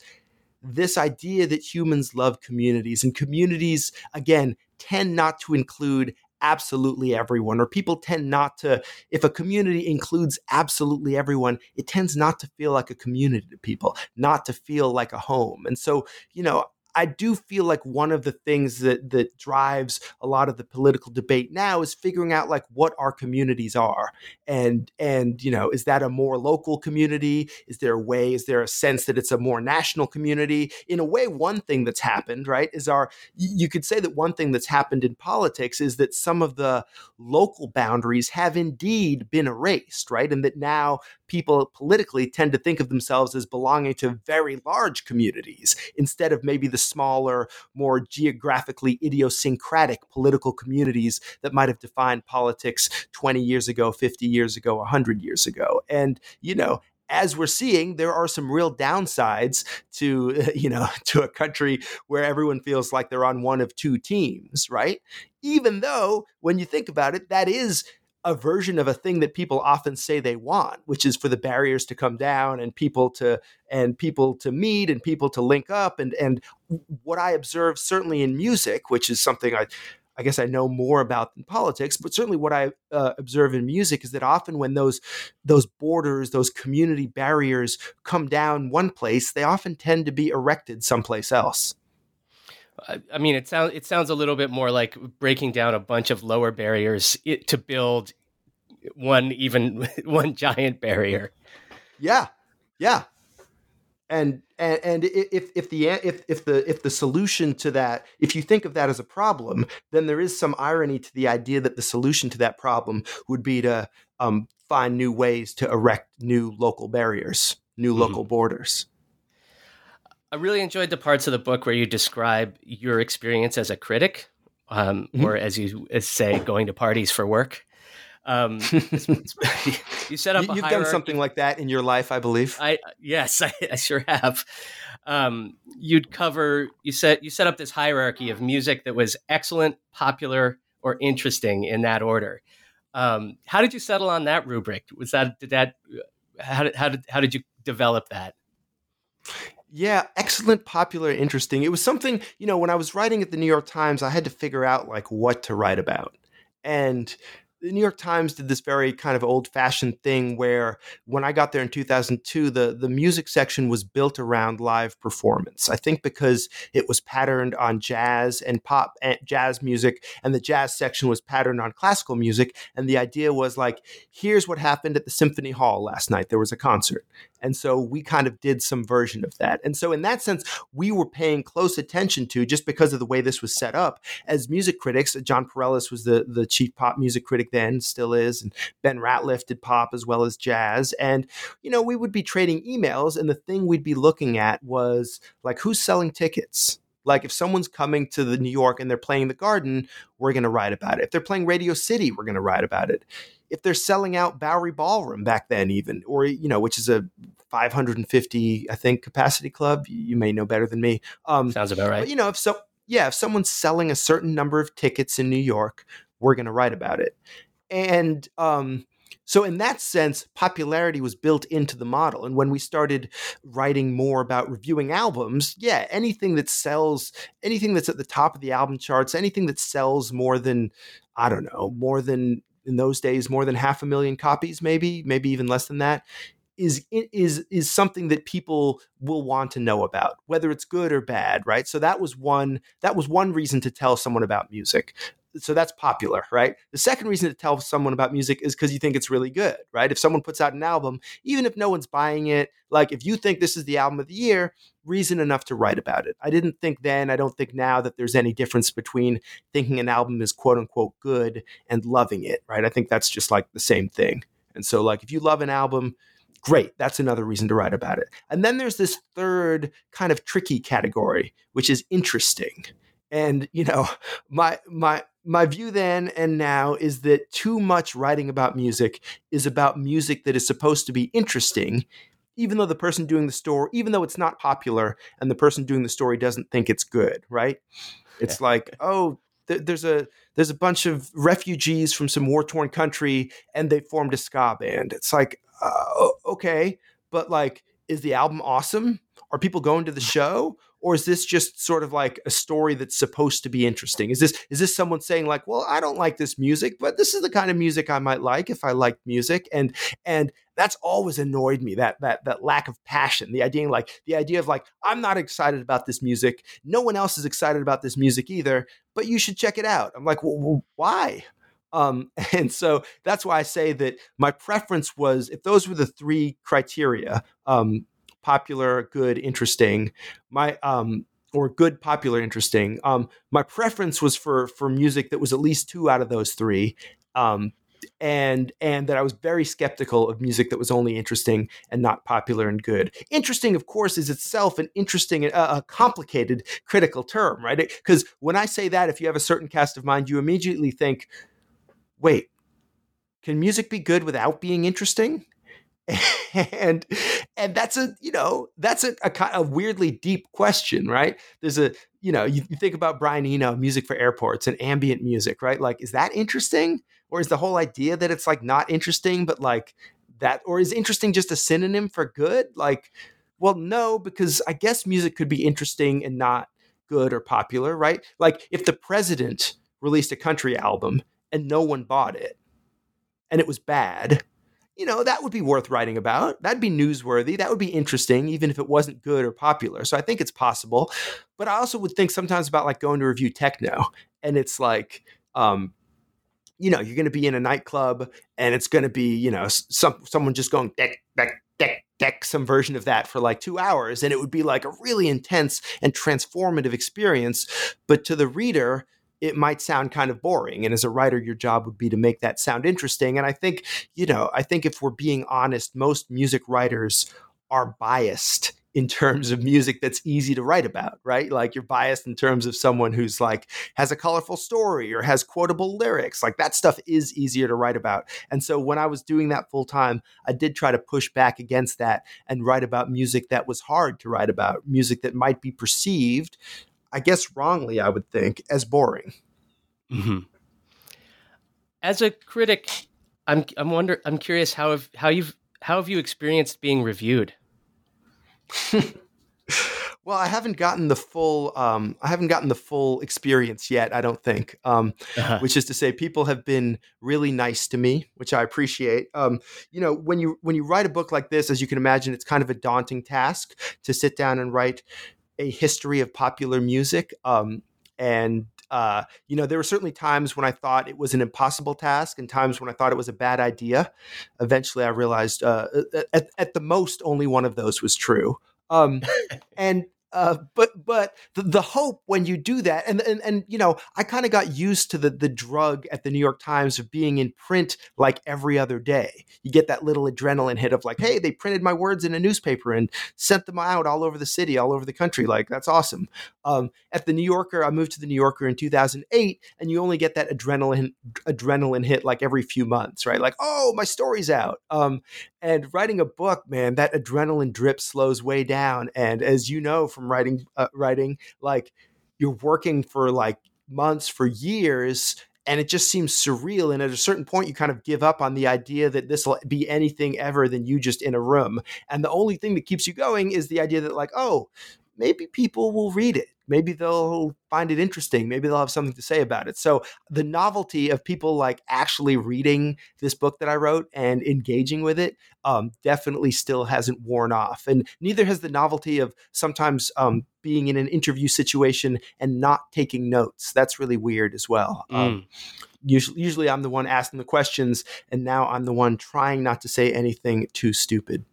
this idea that humans love communities and communities again tend not to include absolutely everyone, or people tend not to, if a community includes absolutely everyone, it tends not to feel like a community to people, not to feel like a home. And so, you know, I do feel like one of the things that that drives a lot of the political debate now is figuring out like what our communities are. And and you know, is that a more local community? Is there a way is there a sense that it's a more national community? In a way one thing that's happened, right, is our you could say that one thing that's happened in politics is that some of the local boundaries have indeed been erased, right? And that now people politically tend to think of themselves as belonging to very large communities instead of maybe the smaller, more geographically idiosyncratic political communities that might have defined politics 20 years ago, 50 years ago, 100 years ago. And, you know, as we're seeing, there are some real downsides to you know to a country where everyone feels like they're on one of two teams, right? Even though, when you think about it, that is a version of a thing that people often say they want, which is for the barriers to come down and people to and people to meet and people to link up. And and what I observe certainly in music, which is something I I guess I know more about than politics, but certainly what I uh, observe in music is that often when those those borders, those community barriers come down one place, they often tend to be erected someplace else. I mean, it sounds it sounds a little bit more like breaking down a bunch of lower barriers to build one even one giant barrier. Yeah, yeah, and and and if if the if if the if the solution to that, if you think of that as a problem, then there is some irony to the idea that the solution to that problem would be to um, find new ways to erect new local barriers, new mm-hmm. local borders. I really enjoyed the parts of the book where you describe your experience as a critic, um, mm-hmm. or as you say, going to parties for work. Um, you set up. You, have done something like that in your life, I believe. I yes, I, I sure have. Um, you'd cover. You set you set up this hierarchy of music that was excellent, popular, or interesting in that order. Um, how did you settle on that rubric? Was that did that? How did how did how did you develop that? Yeah, excellent, popular, interesting. It was something, you know, when I was writing at the New York Times, I had to figure out like what to write about. And the New York Times did this very kind of old fashioned thing where when I got there in 2002, the, the music section was built around live performance. I think because it was patterned on jazz and pop and jazz music, and the jazz section was patterned on classical music. And the idea was like, here's what happened at the Symphony Hall last night. There was a concert. And so we kind of did some version of that. And so, in that sense, we were paying close attention to just because of the way this was set up. As music critics, Jon Pareles was the, the chief pop music critic then, still is, and Ben Ratliff did pop as well as jazz. And, you know, we would be trading emails, and the thing we'd be looking at was like, who's selling tickets? Like if someone's coming to the New York and they're playing the Garden, we're going to write about it. If they're playing Radio City, we're going to write about it if they're selling out Bowery Ballroom back then, even, or, you know, which is a 550, I think, capacity club. You may know better than me. Um, Sounds about right. But, you know, if so, yeah, if someone's selling a certain number of tickets in New York, we're going to write about it. And, um, so, in that sense, popularity was built into the model. And when we started writing more about reviewing albums, yeah, anything that sells, anything that's at the top of the album charts, anything that sells more than, I don't know, more than in those days more than half a million copies maybe maybe even less than that is is is something that people will want to know about whether it's good or bad right? So that was one that was one reason to tell someone about music so that's popular, right? The second reason to tell someone about music is because you think it's really good, right? If someone puts out an album, even if no one's buying it, like if you think this is the album of the year, reason enough to write about it. I didn't think then, I don't think now that there's any difference between thinking an album is quote unquote good and loving it, right? I think that's just like the same thing. And so, like, if you love an album, great that's another reason to write about it and then there's this third kind of tricky category which is interesting and you know my my my view then and now is that too much writing about music is about music that is supposed to be interesting even though the person doing the story even though it's not popular and the person doing the story doesn't think it's good right? It's like oh th- there's a there's a bunch of refugees from some war torn country and they formed a ska band. It's like uh, okay but like is the album awesome? Are people going to the show or is this just sort of like a story that's supposed to be interesting? Is this is this someone saying like, well, I don't like this music, but this is the kind of music I might like if I like music, and and that's always annoyed me that that that lack of passion the idea like the idea of like i'm not excited about this music. No one else is excited about this music either but you should check it out. I'm like well, why? Um, and so that's why I say that my preference was if those were the three criteria um, popular, good, interesting, my um, or good, popular, interesting. Um, my preference was for for music that was at least two out of those three. Um, and and that I was very skeptical of music that was only interesting and not popular and good. Interesting, of course, is itself an interesting, uh, a complicated critical term, right? Because when I say that, if you have a certain cast of mind, you immediately think, wait, can music be good without being interesting? and and that's a you know that's a, a kind of weirdly deep question right? There's a you know you, you, think about brian eno music for airports and ambient music right? Like is that interesting? Or is the whole idea that it's like not interesting but like that or is interesting just a synonym for good? Like well no because i guess music could be interesting and not good or popular right? Like if the president released a country album and no one bought it and it was bad, you know, that would be worth writing about. That'd be newsworthy. That would be interesting, even if it wasn't good or popular. So I think it's possible. But I also would think sometimes about like going to review techno and it's like, um, you know, you're going to be in a nightclub and it's going to be, you know, some someone just going deck, deck, deck, deck, some version of that for like two hours. And it would be like a really intense and transformative experience. But to the reader, it might sound kind of boring. And as a writer, your job would be to make that sound interesting. And I think, you know, I think if we're being honest, most music writers are biased in terms of music that's easy to write about, right? Like you're biased in terms of someone who's like has a colorful story or has quotable lyrics. Like that stuff is easier to write about. And so when I was doing that full time, I did try to push back against that and write about music that was hard to write about, music that might be perceived I guess wrongly, I would think, as boring. Mm-hmm. As a critic, I'm I'm wonder I'm curious how have how you've how have you experienced being reviewed? well, I haven't gotten the full um, I haven't gotten the full experience yet. I don't think, um, uh-huh. which is to say, people have been really nice to me, which I appreciate. Um, you know, when you when you write a book like this, as you can imagine, it's kind of a daunting task to sit down and write a history of popular music. Um, and uh, you know, there were certainly times when I thought it was an impossible task, and times when I thought it was a bad idea. Eventually, I realized uh, at, at, the most, only one of those was true. Um, and uh, but but the, the, hope when you do that, and and, and you know, I kind of got used to the the drug at the New York Times of being in print like every other day. You get that little adrenaline hit of like, hey, they printed my words in a newspaper and sent them out all over the city, all over the country. Like that's awesome. Um, at the New Yorker, I moved to the New Yorker in 2008, and you only get that adrenaline adrenaline hit like every few months, right? Like, oh, my story's out. Um, and writing a book, man, that adrenaline drip slows way down. And as you know from writing, uh, writing, like you're working for like months, for years, and it just seems surreal. And at a certain point, you kind of give up on the idea that this will be anything ever than you just in a room. And the only thing that keeps you going is the idea that, like, oh, maybe people will read it maybe they'll find it interesting maybe they'll have something to say about it. So the novelty of people like actually reading this book that i wrote and engaging with it um, definitely still hasn't worn off and neither has the novelty of sometimes um, being in an interview situation and not taking notes. That's really weird as well. Um, mm. um, usually, usually i'm the one asking the questions and now i'm the one trying not to say anything too stupid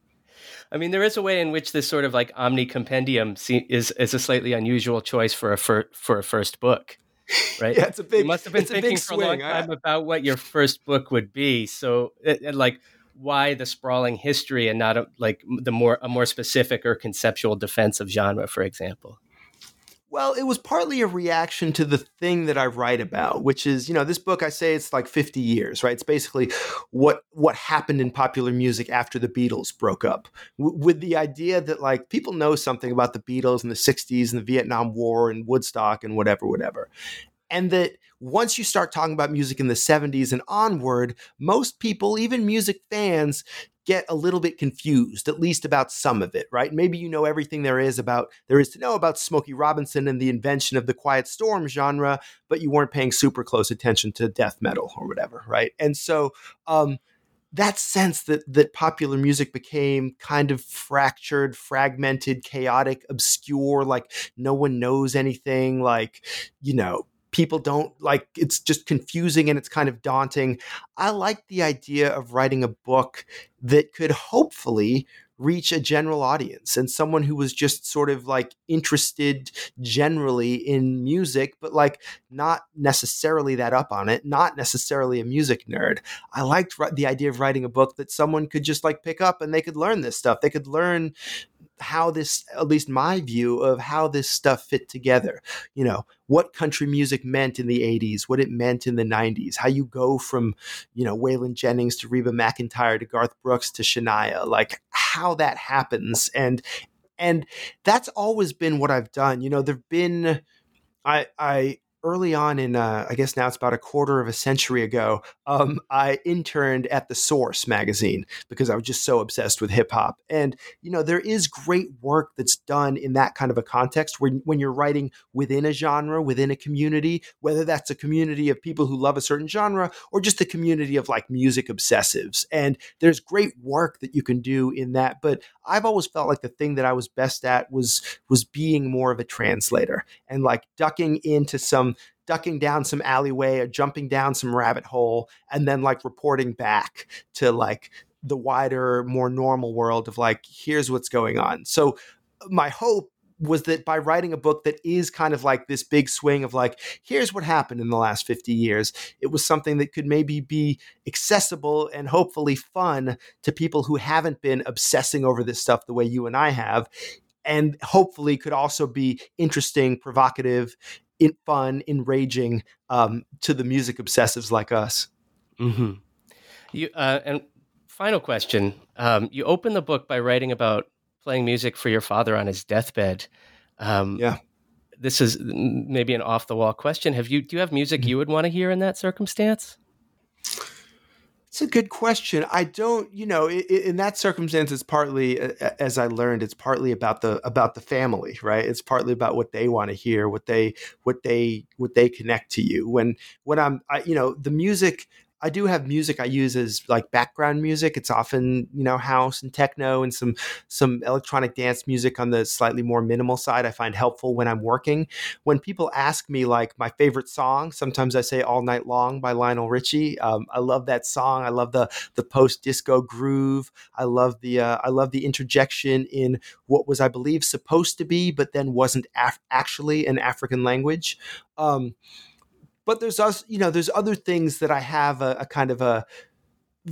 I mean, there is a way in which this sort of like omni compendium is is a slightly unusual choice for a fir- for a first book, right? yeah, it's a big. You must have been thinking for a long time I... about what your first book would be. So, it, it, like, why the sprawling history and not a, like the more a more specific or conceptual defense of genre, for example? Well, it was partly a reaction to the thing that I write about, which is, you know, this book I say it's like 50 years, right? It's basically what what happened in popular music after the Beatles broke up. W- with the idea that like people know something about the Beatles in the 60s and the Vietnam War and Woodstock and whatever whatever. And that once you start talking about music in the 70s and onward, most people, even music fans, get a little bit confused, at least about some of it, right? Maybe you know everything there is about there is to know about Smokey Robinson and the invention of the Quiet Storm genre, but you weren't paying super close attention to death metal or whatever, right? And so um, that sense that that popular music became kind of fractured, fragmented, chaotic, obscure, like no one knows anything, like you know people don't like it's just confusing and it's kind of daunting. I like the idea of writing a book that could hopefully reach a general audience and someone who was just sort of like interested generally in music, but like not necessarily that up on it, not necessarily a music nerd. I liked the idea of writing a book that someone could just like pick up and they could learn this stuff. They could learn how this, at least my view of how this stuff fit together. You know, what country music meant in the 80s, what it meant in the 90s, how you go from, you know, Waylon Jennings to Reba McEntire to Garth Brooks to Shania, like how that happens. And, and that's always been what I've done. You know, there've been, I, I, early on in uh, i guess now it's about a quarter of a century ago um, i interned at the source magazine because i was just so obsessed with hip-hop and you know there is great work that's done in that kind of a context when, when you're writing within a genre within a community whether that's a community of people who love a certain genre or just a community of like music obsessives. And there's great work that you can do in that but i've always felt like the thing that i was best at was was being more of a translator and like ducking into some ducking down some alleyway or jumping down some rabbit hole and then like reporting back to like the wider more normal world of like here's what's going on. So my hope was that by writing a book that is kind of like this big swing of like here's what happened in the last 50 years it was something that could maybe be accessible and hopefully fun to people who haven't been obsessing over this stuff the way you and I have and hopefully could also be interesting provocative in fun, enraging um, to the music obsessives like us. Mm-hmm. You uh, and final question: um, You open the book by writing about playing music for your father on his deathbed. Um, yeah. This is maybe an off the wall question. Have you do you have music mm-hmm. you would want to hear in that circumstance? It's a good question. I don't, you know, in, that circumstance, it's partly, as I learned, it's partly about the about the family, right? It's partly about what they want to hear, what they what they what they connect to you. When when I'm, I, you know, the music I do have music I use as like background music. It's often you know house and techno and some some electronic dance music on the slightly more minimal side. I find helpful when I'm working. When people ask me like my favorite song, sometimes I say "All Night Long" by Lionel Richie. Um, I love that song. I love the the post disco groove. I love the uh, I love the interjection in what was I believe supposed to be, but then wasn't af- actually an African language. Um, but there's us you know there's other things that i have a, a kind of a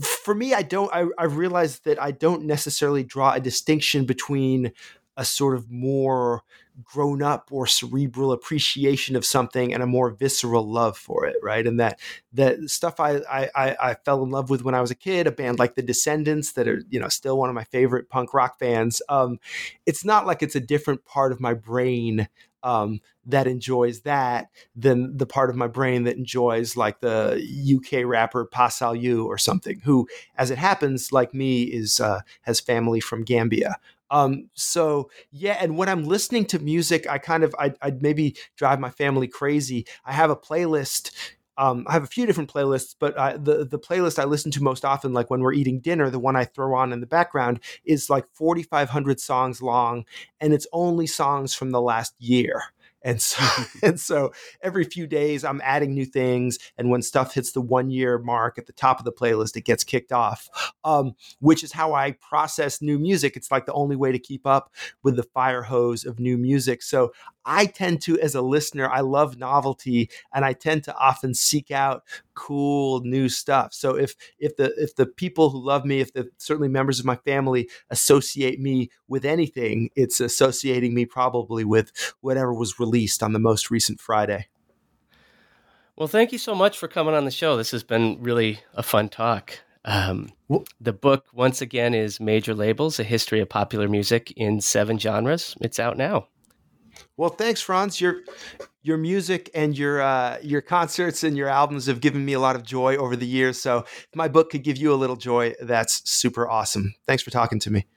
for me i don't I, I realized that i don't necessarily draw a distinction between a sort of more grown up or cerebral appreciation of something and a more visceral love for it right? And that that stuff I, I i fell in love with when i was a kid a band like the Descendents that are you know still one of my favorite punk rock bands. Um it's not like it's a different part of my brain um, that enjoys that than the part of my brain that enjoys like the UK rapper Pa Salieu or something, who, as it happens, like me, is uh, has family from Gambia. Um, so yeah, and when I'm listening to music, I kind of I'd, I'd maybe drive my family crazy. I have a playlist um, I have a few different playlists, but uh, the the playlist I listen to most often, like when we're eating dinner, the one I throw on in the background is like 4,500 songs long, and it's only songs from the last year. And so, and so every few days I'm adding new things. And when stuff hits the one year mark at the top of the playlist, it gets kicked off, um, which is how I process new music. It's like the only way to keep up with the fire hose of new music. So I tend to, as a listener, I love novelty and I tend to often seek out cool new stuff. So if if the if the people who love me, if the certainly members of my family associate me with anything, it's associating me probably with whatever was released on the most recent Friday. Well, thank you so much for coming on the show. This has been really a fun talk. Um, the book, once again, is Major Labels A History of Popular Music in Seven Genres. It's out now. Well, thanks, Franz. Your your music and your uh, your concerts and your albums have given me a lot of joy over the years. So, if my book could give you a little joy, that's super awesome. Thanks for talking to me.